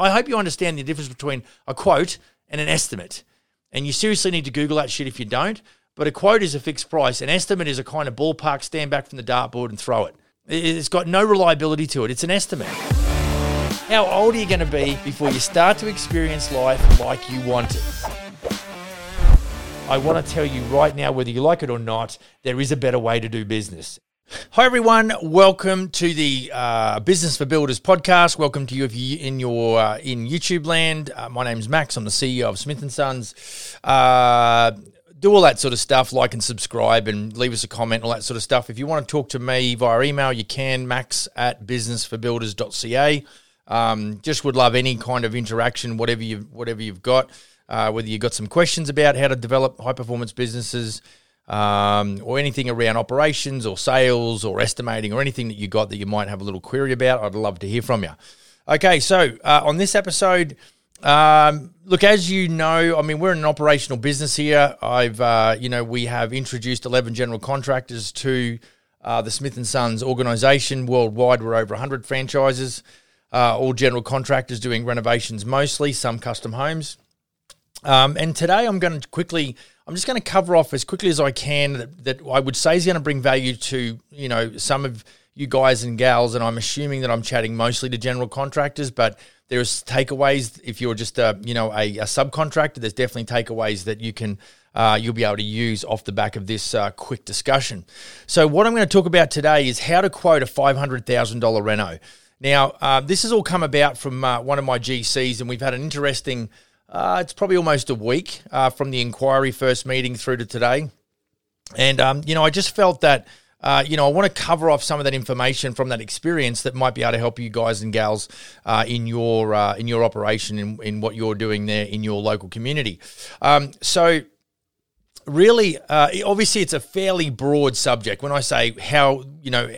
I hope you understand the difference between a quote and an estimate. And you seriously need to Google that shit if you don't. But a quote is a fixed price. An estimate is a kind of ballpark, stand back from the dartboard and throw it. It's got no reliability to it. It's an estimate. How old are you going to be before you start to experience life like you want it? I want to tell you right now, whether you like it or not, there is a better way to do business. Hi everyone, welcome to the uh, Business for Builders podcast. Welcome to you if you in your uh, in YouTube land. Uh, my name's Max. I'm the CEO of Smith and Sons. Uh, do all that sort of stuff, like and subscribe, and leave us a comment, all that sort of stuff. If you want to talk to me via email, you can. Max at businessforbuilders.ca. Um, just would love any kind of interaction, whatever you whatever you've got. Uh, whether you've got some questions about how to develop high performance businesses um, or anything around operations or sales or estimating or anything that you got that you might have a little query about, I'd love to hear from you. Okay, so uh, on this episode, um, look, as you know, I mean, we're an operational business here. I've, uh, you know, we have introduced 11 general contractors to uh, the Smith Sons organization worldwide. We're over 100 franchises, uh, all general contractors doing renovations mostly, some custom homes. Um, and today I'm going to quickly I'm just going to cover off as quickly as I can that, that I would say is going to bring value to you know some of you guys and gals, and I'm assuming that I'm chatting mostly to general contractors, but there's takeaways if you're just a you know a, a subcontractor. There's definitely takeaways that you can uh, you'll be able to use off the back of this uh, quick discussion. So what I'm going to talk about today is how to quote a five hundred thousand dollar reno. Now uh, this has all come about from uh, one of my GCs, and we've had an interesting uh, it's probably almost a week uh, from the inquiry first meeting through to today. And, um, you know, I just felt that, uh, you know, I want to cover off some of that information from that experience that might be able to help you guys and gals uh, in your uh, in your operation in, in what you're doing there in your local community. Um, so, really, uh, obviously, it's a fairly broad subject. When I say how, you know,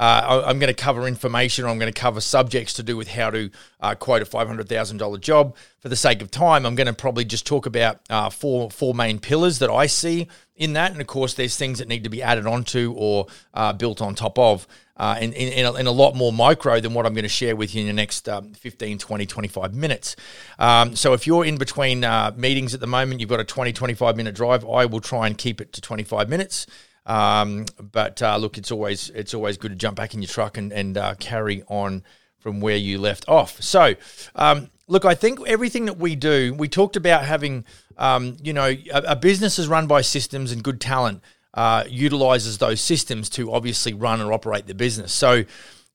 uh, I'm going to cover information. I'm going to cover subjects to do with how to uh, quote a $500,000 job. For the sake of time, I'm going to probably just talk about uh, four four main pillars that I see in that. And of course, there's things that need to be added onto or uh, built on top of. Uh, in, a, a, lot more micro than what I'm going to share with you in the next um, 15, 20, 25 minutes. Um, so if you're in between uh, meetings at the moment, you've got a 20, 25 minute drive, I will try and keep it to 25 minutes. Um, but uh, look, it's always it's always good to jump back in your truck and and uh, carry on from where you left off. So, um, look, I think everything that we do, we talked about having, um, you know, a, a, business is run by systems and good talent uh, utilizes those systems to obviously run and operate the business. So,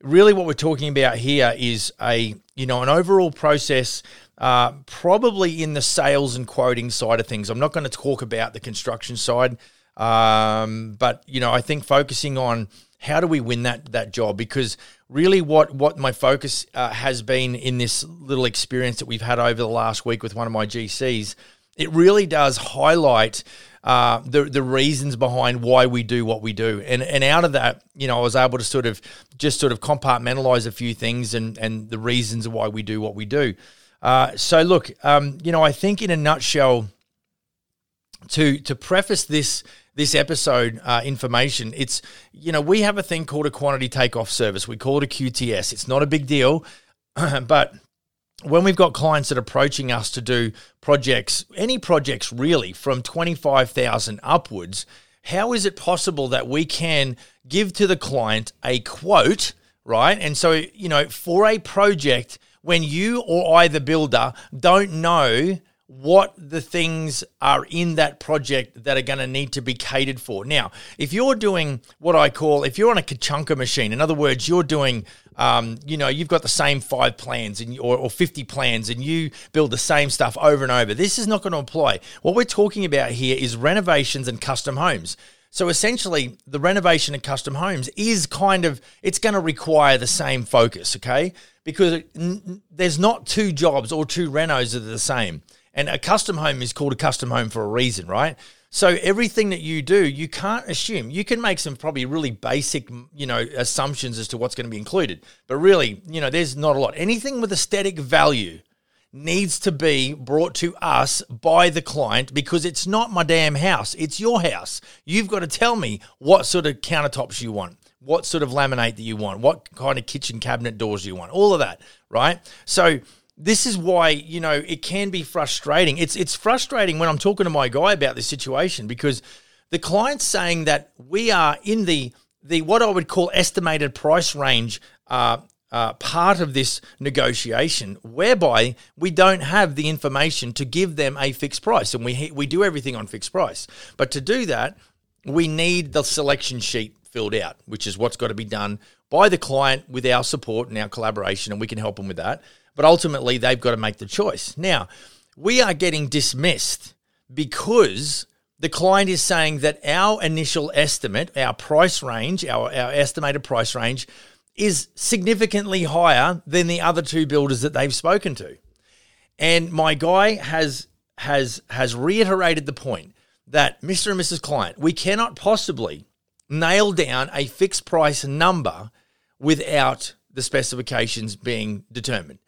really, what we're talking about here is a you know an overall process. Uh, probably in the sales and quoting side of things. I'm not going to talk about the construction side. Um, but you know, I think focusing on how do we win that that job because really what what my focus uh, has been in this little experience that we've had over the last week with one of my GCs, it really does highlight. Uh, the the reasons behind why we do what we do, and and out of that, you know, I was able to sort of just sort of compartmentalize a few things and and the reasons why we do what we do. Uh, so look, um, you know, I think in a nutshell, to to preface this this episode uh, information, it's, you know, we have a thing called a quantity takeoff service. We call it a QTS. It's not a big deal, but when we've got clients that are approaching us to do projects, any projects really from 25,000 upwards, how is it possible that we can give to the client a quote, right? And so, you know, for a project, when you or I, the builder, don't know what the things are in that project that are going to need to be catered for. Now, if you're doing what I call, if you're on a Kachunka machine, in other words, you're doing, um, you know, you've got the same five plans and or, or 50 plans and you build the same stuff over and over, this is not going to apply. What we're talking about here is renovations and custom homes. So essentially, the renovation and custom homes is kind of, it's going to require the same focus, okay? Because there's not two jobs or two renos that are the same. And a custom home is called a custom home for a reason, right? So everything that you do, you can't assume. You can make some probably really basic, you know, assumptions as to what's going to be included. But really, you know, there's not a lot. Anything with aesthetic value needs to be brought to us by the client because it's not my damn house. It's your house. You've got to tell me what sort of countertops you want, what sort of laminate that you want, what kind of kitchen cabinet doors you want, all of that, right? So this is why you know it can be frustrating. It's it's frustrating when I'm talking to my guy about this situation because the client's saying that we are in the the what I would call estimated price range uh, uh, part of this negotiation, whereby we don't have the information to give them a fixed price, and we we do everything on fixed price. But to do that, we need the selection sheet filled out, which is what's got to be done by the client with our support and our collaboration, and we can help them with that. But ultimately, they've got to make the choice. Now, we are getting dismissed because the client is saying that our initial estimate, our price range, our, our estimated price range, is significantly higher than the other two builders that they've spoken to. And my guy has has has reiterated the point that Mr. and Mrs. Client, we cannot possibly nail down a fixed price number without the specifications being determined.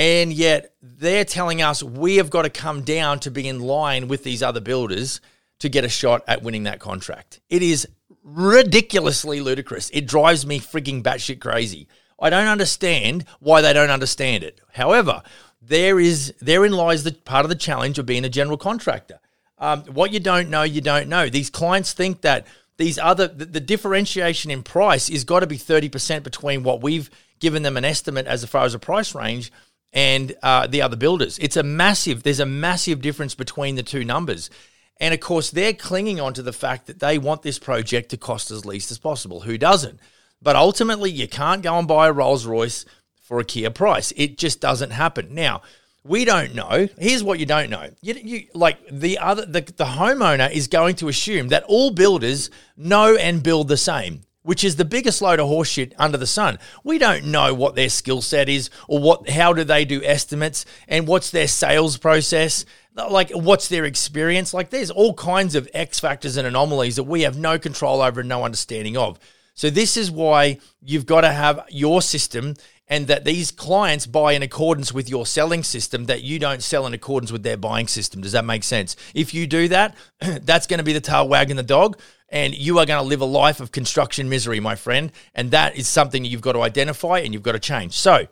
And yet they're telling us we have got to come down to be in line with these other builders to get a shot at winning that contract. It is ridiculously ludicrous. It drives me freaking batshit crazy. I don't understand why they don't understand it. However, there is therein lies the part of the challenge of being a general contractor. Um, what you don't know, you don't know. These clients think that these other the, the differentiation in price is got to be thirty percent between what we've given them an estimate as far as a price range and uh, the other builders. It's a massive. There's a massive difference between the two numbers. And of course, they're clinging on to the fact that they want this project to cost as least as possible. Who doesn't? But ultimately, you can't go and buy a Rolls Royce for a Kia price. It just doesn't happen. Now, we don't know. Here's what you don't know. You, you, like the other, the, the homeowner is going to assume that all builders know and build the same which is the biggest load of horseshit under the sun. We don't know what their skill set is or what how do they do estimates and what's their sales process? Like what's their experience? Like there's all kinds of x factors and anomalies that we have no control over and no understanding of. So this is why you've got to have your system and that these clients buy in accordance with your selling system that you don't sell in accordance with their buying system. Does that make sense? If you do that that's going to be the tail wagging the dog and you are going to live a life of construction misery my friend and that is something you've got to identify and you've got to change so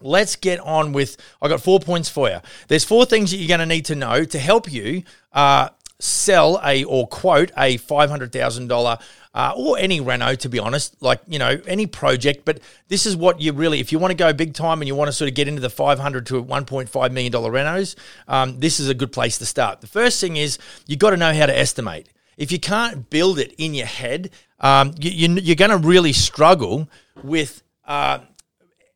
let's get on with. I got four points for you. There's four things that you're going to need to know to help you uh, sell a or quote a five hundred thousand dollar. Uh, or any reno, to be honest, like you know any project. But this is what you really, if you want to go big time and you want to sort of get into the five hundred to one point five million dollar renos, um, this is a good place to start. The first thing is you got to know how to estimate. If you can't build it in your head, um, you, are going to really struggle with uh,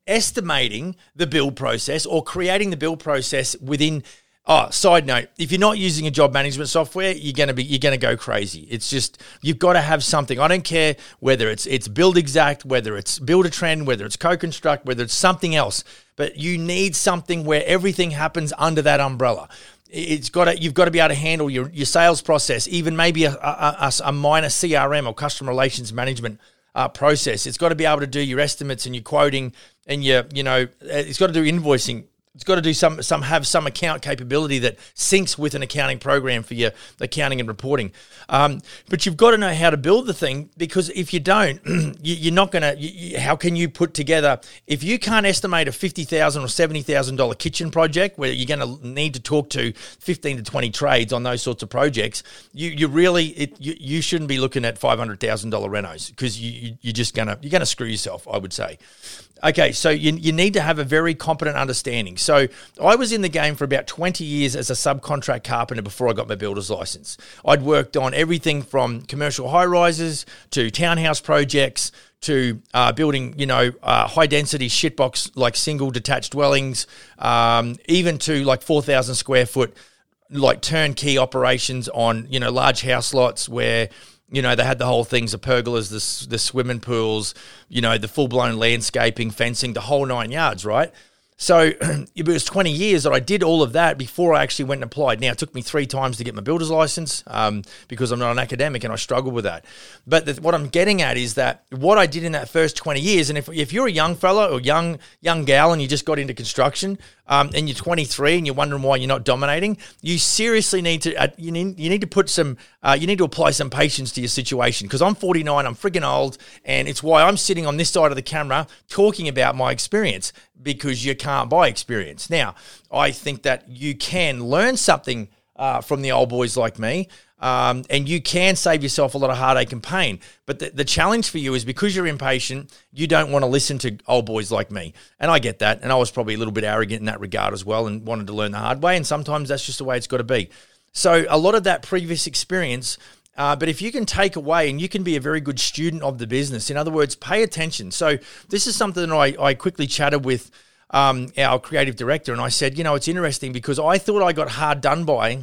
estimating the build process or creating the build process within Oh, side note, if you're not using a job management software, you're gonna be you're gonna go crazy. It's just you've got to have something. I don't care whether it's it's Buildxact, whether it's Buildertrend, whether it's CoConstruct, whether it's something else, but you need something where everything happens under that umbrella. It's got to, you've got to be able to handle your, your sales process, even maybe a, a, a minor CRM or customer relations management uh, process. It's got to be able to do your estimates and your quoting and your, you know, it's got to do invoicing it's got to do some some have some account capability that syncs with an accounting program for your accounting and reporting. Um, but you've got to know how to build the thing because if you don't, you, are not going to. How can you put together if you can't estimate a fifty thousand or seventy thousand dollar kitchen project where you're going to need to talk to fifteen to twenty trades on those sorts of projects? You you really it, you, you shouldn't be looking at five hundred thousand dollar renos because you, you you're just gonna you're gonna screw yourself. I would say. Okay, so you, you need to have a very competent understanding. So I was in the game for about 20 years as a subcontract carpenter before I got my builder's license. I'd worked on everything from commercial high rises to townhouse projects to uh, building, you know, uh, high density shitbox like single detached dwellings, um, even to like 4,000 square foot like turnkey operations on, you know, large house lots where you know, they had the whole things, the pergolas, the, the swimming pools, you know, the full blown landscaping, fencing, the whole nine yards, right? So it was 20 years that I did all of that before I actually went and applied. Now, it took me three times to get my builder's license um, because I'm not an academic and I struggle with that. But the, what I'm getting at is that what I did in that first 20 years, and if, if you're a young fella or young young gal and you just got into construction, um, and you're 23 and you're wondering why you're not dominating, you seriously need to uh, you need you need to put some uh, you need to apply some patience to your situation because I'm 49, I'm freaking old, and it's why I'm sitting on this side of the camera talking about my experience because you can't buy experience. Now, I think that you can learn something uh, from the old boys like me. Um, and you can save yourself a lot of heartache and pain. But the, the challenge for you is because you're impatient, you don't want to listen to old boys like me. And I get that. And I was probably a little bit arrogant in that regard as well and wanted to learn the hard way. And sometimes that's just the way it's got to be. So a lot of that previous experience uh, but if you can take away and you can be a very good student of the business, in other words, pay attention. So, this is something that I, I quickly chatted with um, our creative director, and I said, you know, it's interesting because I thought I got hard done by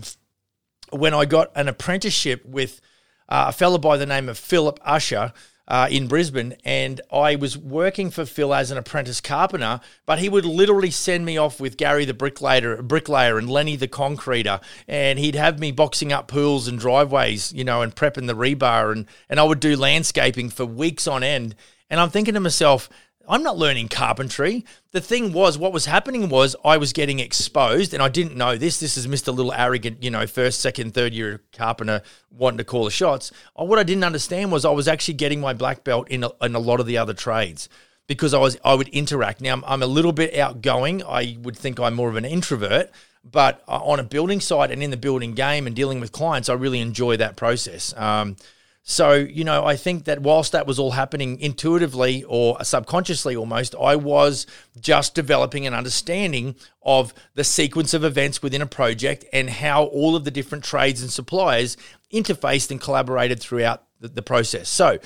when I got an apprenticeship with uh, a fellow by the name of Philip Usher. Uh, in Brisbane, and I was working for Phil as an apprentice carpenter, but he would literally send me off with Gary the bricklayer, bricklayer and Lenny the concreter, and he'd have me boxing up pools and driveways, you know, and prepping the rebar, and and I would do landscaping for weeks on end. And I'm thinking to myself, I'm not learning carpentry. The thing was, what was happening was I was getting exposed, and I didn't know this. This is Mr. Little Arrogant, you know, first, second, third year carpenter wanting to call the shots. Uh, what I didn't understand was I was actually getting my black belt in a, in a lot of the other trades because I was I would interact. Now I'm, I'm a little bit outgoing. I would think I'm more of an introvert, but uh, on a building site and in the building game and dealing with clients, I really enjoy that process. Um, so, you know, I think that whilst that was all happening intuitively or subconsciously almost, I was just developing an understanding of the sequence of events within a project and how all of the different trades and suppliers interfaced and collaborated throughout the, the process. So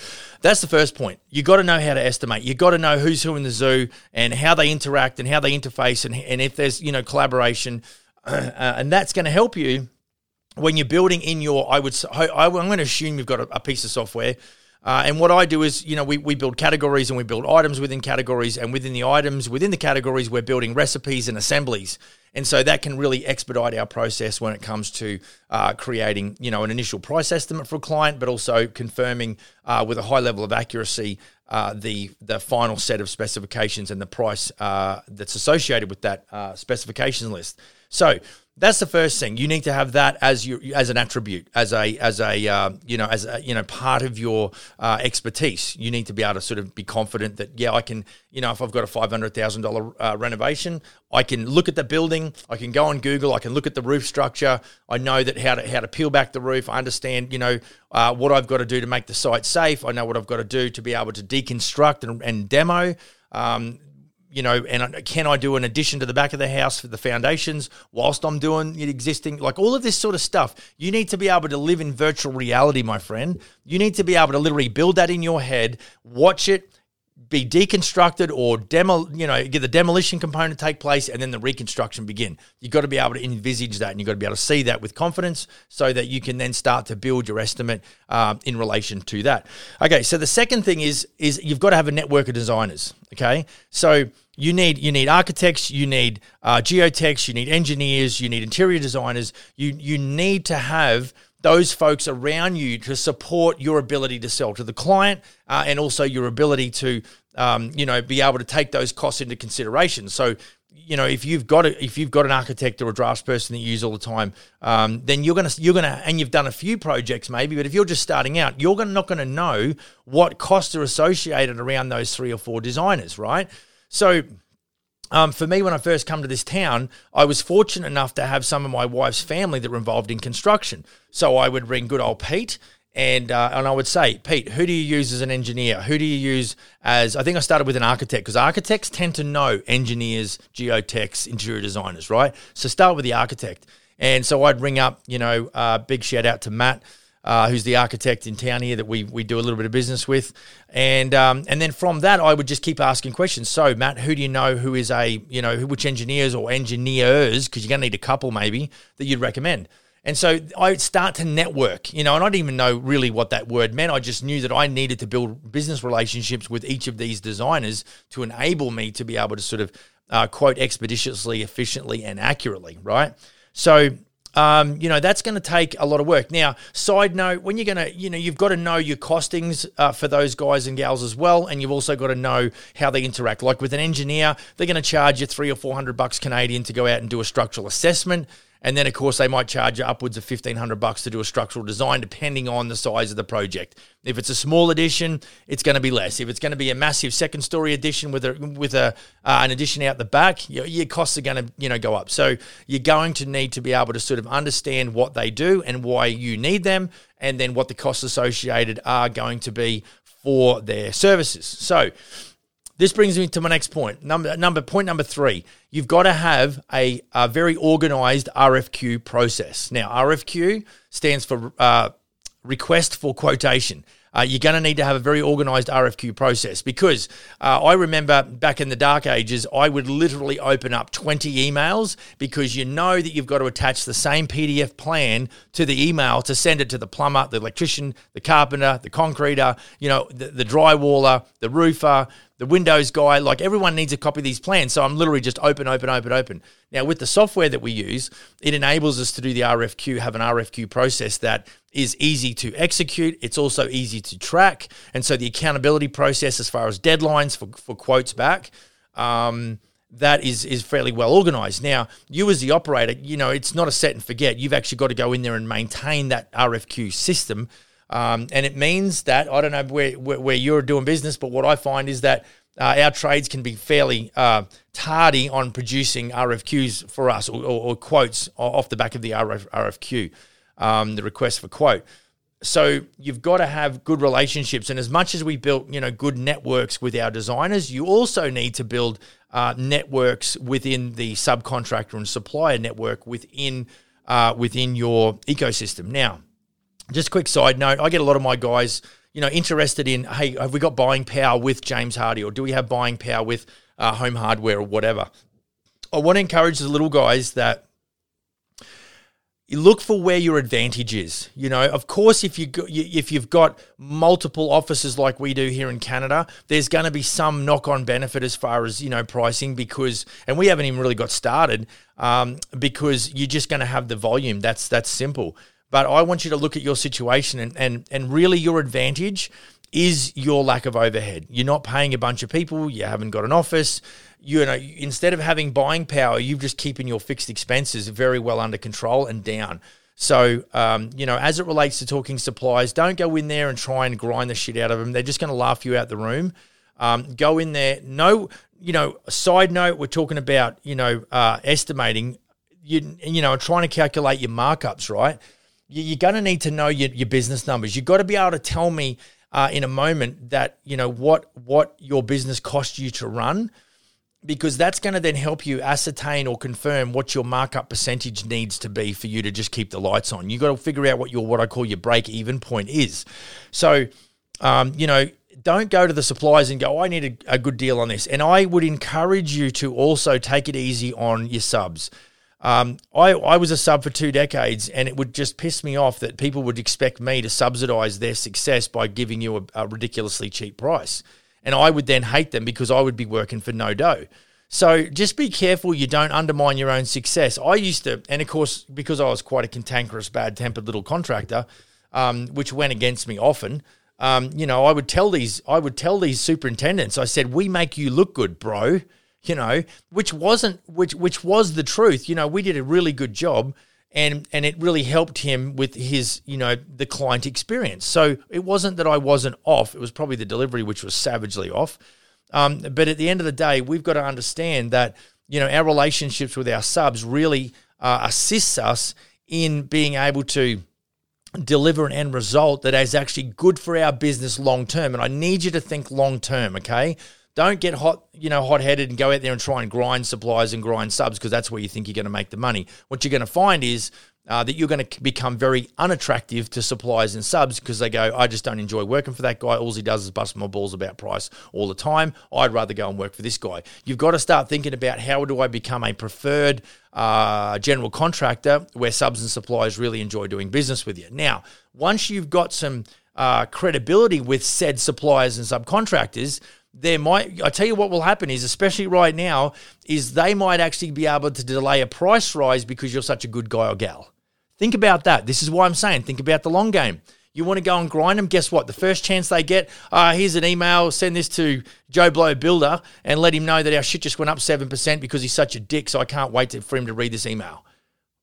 that's the first point. You got to know how to estimate. You got to know who's who in the zoo and how they interact and how they interface and, and if there's, you know, collaboration. Uh, and that's going to help you when you're building in your, I would, I, am going to assume you've got a, a piece of software. Uh, and what I do is, you know, we, we build categories and we build items within categories. And within the items, within the categories, we're building recipes and assemblies. And so that can really expedite our process when it comes to uh, creating, you know, an initial price estimate for a client, but also confirming uh, with a high level of accuracy uh, the the final set of specifications and the price uh, that's associated with that uh, specification list. So that's the first thing. You need to have that as your as an attribute, as a as a uh, you know as a, you know part of your uh, expertise. You need to be able to sort of be confident that yeah, I can you know if I've got a five hundred thousand uh, renovation, I can look at the building, I can go on Google, I can look at the roof structure. I know that how to how to peel back the roof. I understand you know uh, what I've got to do to make the site safe. I know what I've got to do to be able to deconstruct and, and demo. Um, you know, and can I do an addition to the back of the house for the foundations whilst I'm doing the existing, like all of this sort of stuff? You need to be able to live in virtual reality, my friend. You need to be able to literally build that in your head, watch it, be deconstructed or demo, you know, get the demolition component take place and then the reconstruction begin. You've got to be able to envisage that and you've got to be able to see that with confidence so that you can then start to build your estimate um, in relation to that. Okay, so the second thing is is you've got to have a network of designers. Okay, so you need you need architects, you need uh, geotechs, you need engineers, you need interior designers. You you need to have those folks around you to support your ability to sell to the client uh, and also your ability to um, you know be able to take those costs into consideration so you know if you've got a, if you've got an architect or a drafts person that you use all the time um, then you're gonna you're gonna and you've done a few projects maybe but if you're just starting out you're gonna, not to know what costs are associated around those three or four designers right so um, for me, when I first come to this town, I was fortunate enough to have some of my wife's family that were involved in construction. So I would ring good old Pete, and uh, and I would say, Pete, who do you use as an engineer? Who do you use as? I think I started with an architect because architects tend to know engineers, geotechs, interior designers, right? So start with the architect, and so I'd ring up, you know, uh, big shout out to Matt uh, who's the architect in town here that we we do a little bit of business with, and um, and then from that I would just keep asking questions. So Matt, who do you know who is a you know which engineers or engineers because you're going to need a couple maybe that you'd recommend. And so I would start to network, you know, and I didn't even know really what that word meant. I just knew that I needed to build business relationships with each of these designers to enable me to be able to sort of uh, quote expeditiously, efficiently, and accurately, right? So um, you know that's going to take a lot of work. Now, side note, when you're going to, you know, you've got to know your costings uh, for those guys and gals as well, and you've also got to know how they interact. Like with an engineer, they're going to charge you three or four hundred bucks Canadian to go out and do a structural assessment. And then, of course, they might charge you upwards of fifteen hundred bucks to do a structural design, depending on the size of the project. If it's a small addition, it's going to be less. If it's going to be a massive second story addition with a with a uh, an addition out the back, your, your costs are going to you know go up. So you're going to need to be able to sort of understand what they do and why you need them, and then what the costs associated are going to be for their services. So this brings me to my next point. Number number point number three. You've got to have a, a very organized RFQ process. Now, RFQ stands for uh, request for quotation uh, you're going to need to have a very organized RFQ process because uh, I remember back in the dark ages, I would literally open up 20 emails because you know that you've got to attach the same PDF plan to the email to send it to the plumber, the electrician, the carpenter, the concreter, you know, the, the drywaller, the roofer, the Windows guy, like everyone needs a copy of these plans. So I'm literally just open, open, open, open. Now, with the software that we use, it enables us to do the RFQ, have an RFQ process that is easy to execute. It's also easy to track. And so the accountability process, as far as deadlines for, for quotes back, um, that is is fairly well organized. Now, you as the operator, you know, it's not a set and forget. You've actually got to go in there and maintain that RFQ system um, and it means that I don't know where, where, where you're doing business, but what I find is that uh, our trades can be fairly uh, tardy on producing RFQs for us or, or, or, quotes off the back of the RF, RFQ, um, the request for quote. So you've got to have good relationships, and as much as we built, you know, good networks with our designers, you also need to build uh, networks within the subcontractor and supplier network within uh, within your ecosystem. Now, just quick side note, I get a lot of my guys, you know, interested in, hey, have we got buying power with James Hardie or do we have buying power with uh, home hardware or whatever? I want to encourage the little guys that you look for where your advantage is. You know, of course, if you if you've got multiple offices like we do here in Canada, there's going to be some knock-on benefit as far as you know pricing because, and we haven't even really got started um, because you're just going to have the volume. That's that's simple. But I want you to look at your situation and, and, and really your advantage is your lack of overhead. You're not paying a bunch of people, you haven't got an office. You know, instead of having buying power, you've just keeping your fixed expenses very well under control and down. So, um, you know, as it relates to talking supplies, don't go in there and try and grind the shit out of them. They're just going to laugh you out the room. Um, go in there. No, you know, side note, we're talking about, you know, uh, estimating, you, you know, trying to calculate your markups, right? You're going to need to know your, your business numbers. You've got to be able to tell me uh, in a moment that you know what what your business cost you to run, because that's going to then help you ascertain or confirm what your markup percentage needs to be for you to just keep the lights on. You've got to figure out what your what I call your break even point is. So, um, you know. Don't go to the suppliers and go, I need a, a good deal on this. And I would encourage you to also take it easy on your subs. Um, I, I was a sub for two decades, and it would just piss me off that people would expect me to subsidize their success by giving you a, a ridiculously cheap price. And I would then hate them because I would be working for no dough. So just be careful you don't undermine your own success. I used to, and of course, because I was quite a cantankerous, bad tempered little contractor, um, which went against me often. Um, you know, I would tell these, I would tell these superintendents, I said, "We make you look good, bro." You know, which wasn't which which was the truth. You know, we did a really good job and and it really helped him with his, you know, the client experience. So it wasn't that I wasn't off, it was probably the delivery which was savagely off. Um, but at the end of the day, we've got to understand that, you know, our relationships with our subs really uh, assists us in being able to deliver an end result that is actually good for our business long term. And I need you to think long term, okay? Don't get hot, you know, hot headed and go out there and try and grind supplies and grind subs because that's where you think you're going to make the money. What you're going to find is uh, that you're going to become very unattractive to suppliers and subs because they go, I just don't enjoy working for that guy. All he does is bust my balls about price all the time. I'd rather go and work for this guy. You've got to start thinking about how do I become a preferred uh, general contractor where subs and suppliers really enjoy doing business with you. Now, once you've got some uh, credibility with said suppliers and subcontractors, there might I tell you what will happen is especially right now is they might actually be able to delay a price rise because you're such a good guy or gal. Think about that. This is why I'm saying think about the long game. You want to go and grind them? Guess what? The first chance they get, uh, here's an email, send this to Joe Blow Builder and let him know that our shit just went up 7% because he's such a dick, so I can't wait to, for him to read this email.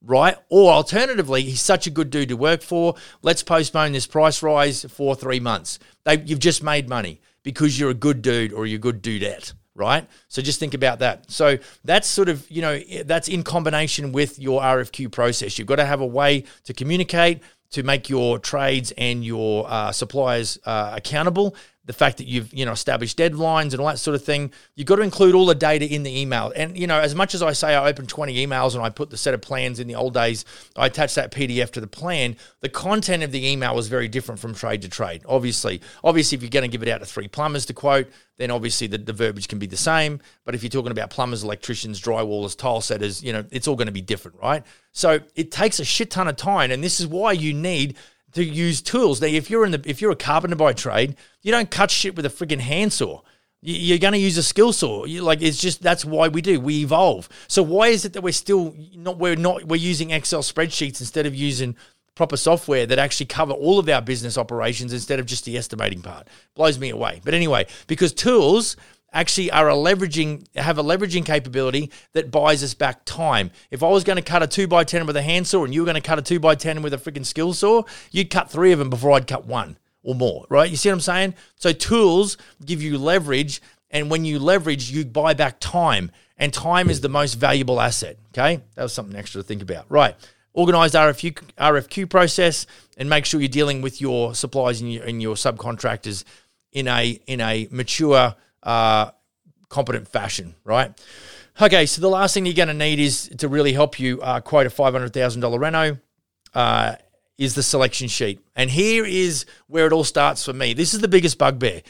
Right? Or alternatively, he's such a good dude to work for. Let's postpone this price rise for three months. They, you've just made money because you're a good dude or you're a good dudette right? So just think about that. So that's sort of, you know, that's in combination with your RFQ process. You've got to have a way to communicate, to make your trades and your uh, suppliers uh, accountable. The fact that you've you know established deadlines and all that sort of thing, you've got to include all the data in the email. And you know, as much as I say I open 20 emails and I put the set of plans in the old days, I attach that PDF to the plan. The content of the email was very different from trade to trade. Obviously, obviously, if you're going to give it out to three plumbers to quote, then obviously the, the verbiage can be the same. But if you're talking about plumbers, electricians, drywallers, tile setters, you know, it's all going to be different, right? So it takes a shit ton of time, and this is why you need to use tools. Now, if you're in the if you're a carpenter by trade, you don't cut shit with a friggin' handsaw. You're going to use a skill saw. You, like it's just that's why we do. We evolve. So why is it that we're still not we're not we're using Excel spreadsheets instead of using proper software that actually cover all of our business operations instead of just the estimating part? Blows me away. But anyway, because tools actually are a leveraging have a leveraging capability that buys us back time. If I was going to cut a two by ten with a handsaw and you were going to cut a two by ten with a freaking skill saw, you'd cut three of them before I'd cut one or more, right? You see what I'm saying? So tools give you leverage, and when you leverage, you buy back time, and time is the most valuable asset. Okay, that was something extra to think about, right? Organized RFQ RFQ process, and make sure you're dealing with your suppliers and your, and your subcontractors in a in a mature uh, competent fashion, right? Okay, so the last thing you're going to need is to really help you uh, quote a $500,000 reno uh, is the selection sheet. And here is where it all starts for me. This is the biggest bugbear.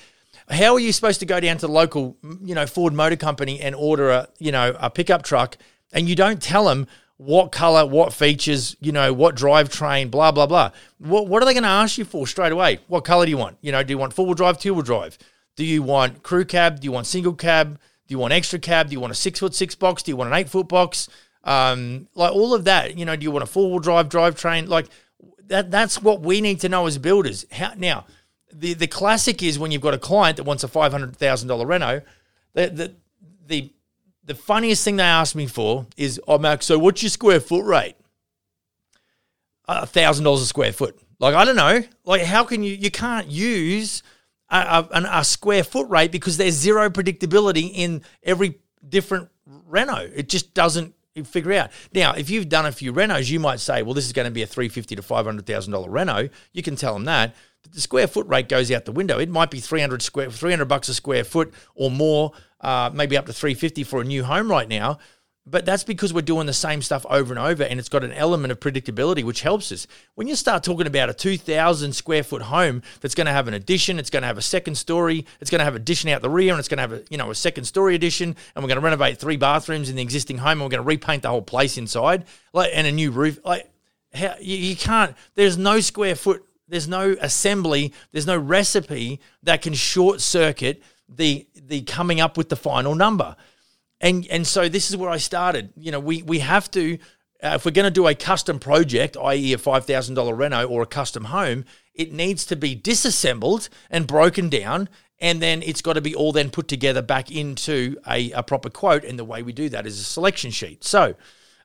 How are you supposed to go down to the local, you know, Ford Motor Company and order a, you know, a pickup truck and you don't tell them what color, what features, you know, what drivetrain, blah, blah, blah. What, what are they going to ask you for straight away? What color do you want? You know, do you want four wheel drive, two wheel drive? Do you want crew cab? Do you want single cab? Do you want extra cab? Do you want a six foot six box? Do you want an eight foot box? Um, like all of that, you know, do you want a four wheel drive drivetrain? Like that, that's what we need to know as builders. How, now, the, the classic is when you've got a client that wants a $500,000 reno, the, the, the, the funniest thing they ask me for is, oh, Max, so what's your square foot rate? A thousand dollars a square foot. Like, I don't know. Like, how can you, you can't use a, a, a square foot rate because there's zero predictability in every different reno. It just doesn't figure out. Now, if you've done a few renos, you might say, well, this is going to be a 350 to $500,000 reno. You can tell them that. But the square foot rate goes out the window. It might be 300 square 300 bucks a square foot or more, uh, maybe up to 350 for a new home right now. But that's because we're doing the same stuff over and over, and it's got an element of predictability, which helps us. When you start talking about a 2,000 square foot home that's going to have an addition, it's going to have a second story, it's going to have an addition out the rear, and it's going to have a you know a second story addition, and we're going to renovate three bathrooms in the existing home, and we're going to repaint the whole place inside, like and a new roof. Like how, you, you can't. There's no square foot. There's no assembly. There's no recipe that can short circuit the the coming up with the final number. And and so this is where I started. You know, we we have to uh, if we're going to do a custom project, i.e., a five thousand dollar reno or a custom home, it needs to be disassembled and broken down, and then it's got to be all then put together back into a, a proper quote. And the way we do that is a selection sheet. So,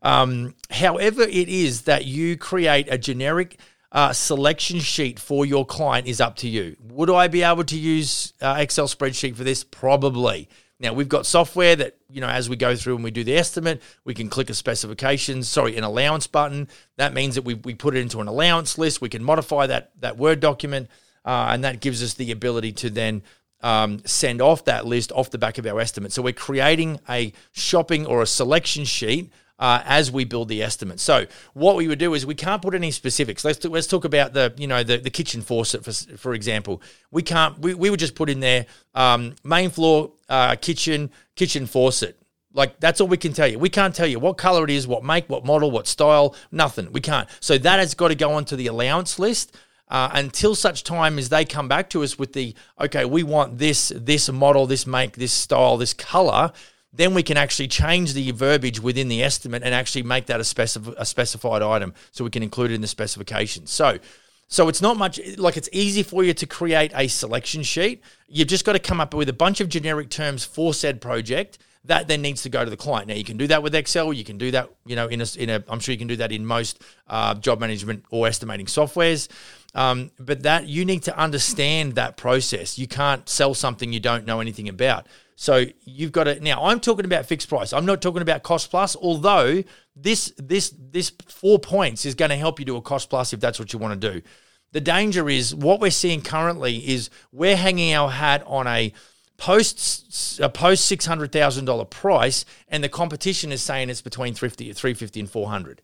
um, however it is that you create a generic uh, selection sheet for your client is up to you. Would I be able to use uh, Excel spreadsheet for this? Probably. Now we've got software that you know as we go through and we do the estimate, we can click a specification, sorry, an allowance button. That means that we, we put it into an allowance list. We can modify that that Word document, uh, and that gives us the ability to then um, send off that list off the back of our estimate. So we're creating a shopping or a selection sheet uh, as we build the estimate. So what we would do is we can't put any specifics. Let's let's talk about the you know the, the kitchen faucet for for example. We can't we, we would just put in there um, main floor uh, kitchen kitchen faucet. Like that's all we can tell you. We can't tell you what color it is, what make, what model, what style, nothing. We can't. So that has got to go onto the allowance list. Uh, until such time as they come back to us with the okay, we want this this model, this make, this style, this color then we can actually change the verbiage within the estimate and actually make that a, specif- a specified item so we can include it in the specifications. So, so it's not much like it's easy for you to create a selection sheet. You've just got to come up with a bunch of generic terms for said project that then needs to go to the client. Now you can do that with Excel. You can do that, you know, in a, in a I'm sure you can do that in most uh, job management or estimating softwares. Um, but that you need to understand that process. You can't sell something you don't know anything about. So you've got to now. I'm talking about fixed price. I'm not talking about cost plus. Although this this this four points is going to help you do a cost plus if that's what you want to do. The danger is what we're seeing currently is we're hanging our hat on a post a post six hundred thousand dollar price, and the competition is saying it's between 350, 350 and four hundred.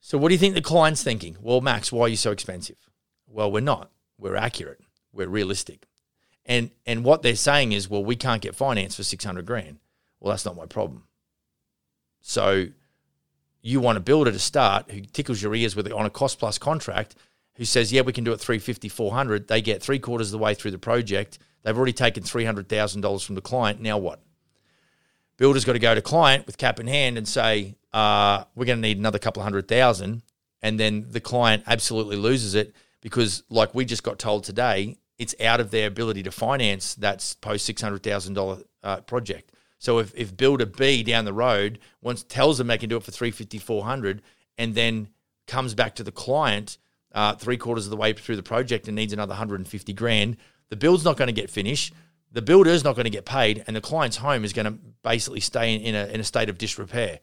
So what do you think the client's thinking? Well, Max, why are you so expensive? Well, we're not. We're accurate. We're realistic. And and what they're saying is, well, we can't get finance for six hundred grand. Well, that's not my problem. So you want to build at a start who tickles your ears with on a cost plus contract who says, yeah, we can do it 350, 400. They get three quarters of the way through the project. They've already taken $300,000 from the client. Now what? Builder's got to go to client with cap in hand and say, uh, we're going to need another couple of hundred thousand. And then the client absolutely loses it because, like we just got told today, it's out of their ability to finance that post $600,000 uh, project. So if, if builder B down the road once tells them they can do it for 350, 400 and then comes back to the client uh, three quarters of the way through the project and needs another 150 grand, the build's not going to get finished. The builder's not going to get paid, and the client's home is going to basically stay in, in, a, in a state of disrepair.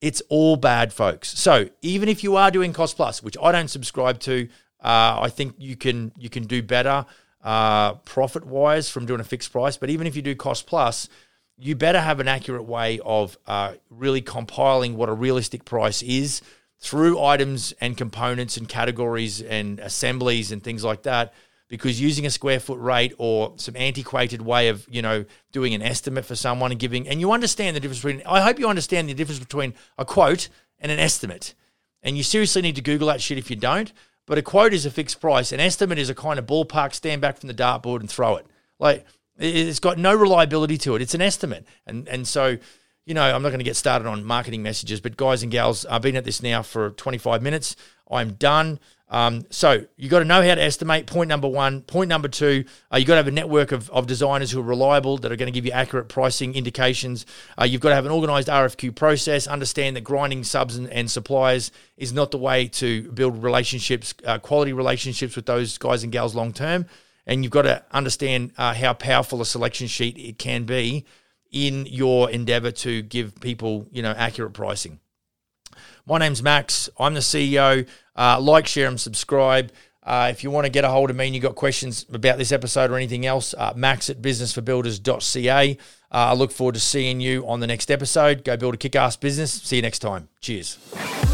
It's all bad, folks. So even if you are doing cost plus, which I don't subscribe to, uh, I think you can you can do better uh, profit wise from doing a fixed price. But even if you do cost plus, you better have an accurate way of uh, really compiling what a realistic price is through items and components and categories and assemblies and things like that. Because using a square foot rate or some antiquated way of you know doing an estimate for someone and giving and you understand the difference between i hope you understand the difference between a quote and an estimate. And you seriously need to google that shit if you don't but a quote is a fixed price an estimate is a kind of ballpark stand back from the dartboard and throw it like it's got no reliability to it it's an estimate and and so you know, I'm not going to get started on marketing messages, but guys and gals, I've been at this now for 25 minutes. I'm done. Um, so you got to know how to estimate. Point number one. Point number two, uh, you got to have a network of, of designers who are reliable that are going to give you accurate pricing indications. Uh, you've got to have an organized RFQ process. Understand that grinding subs and, and suppliers is not the way to build relationships, uh, quality relationships with those guys and gals long term. And you've got to understand uh, how powerful a selection sheet it can be in your endeavor to give people, you know, accurate pricing. My name's Max. I'm the CEO. Uh, like, share, and subscribe. Uh, if you want to get a hold of me and you've got questions about this episode or anything else, uh, max at businessforbuilders.ca. Uh, I look forward to seeing you on the next episode. Go build a kick ass business. See you next time. Cheers.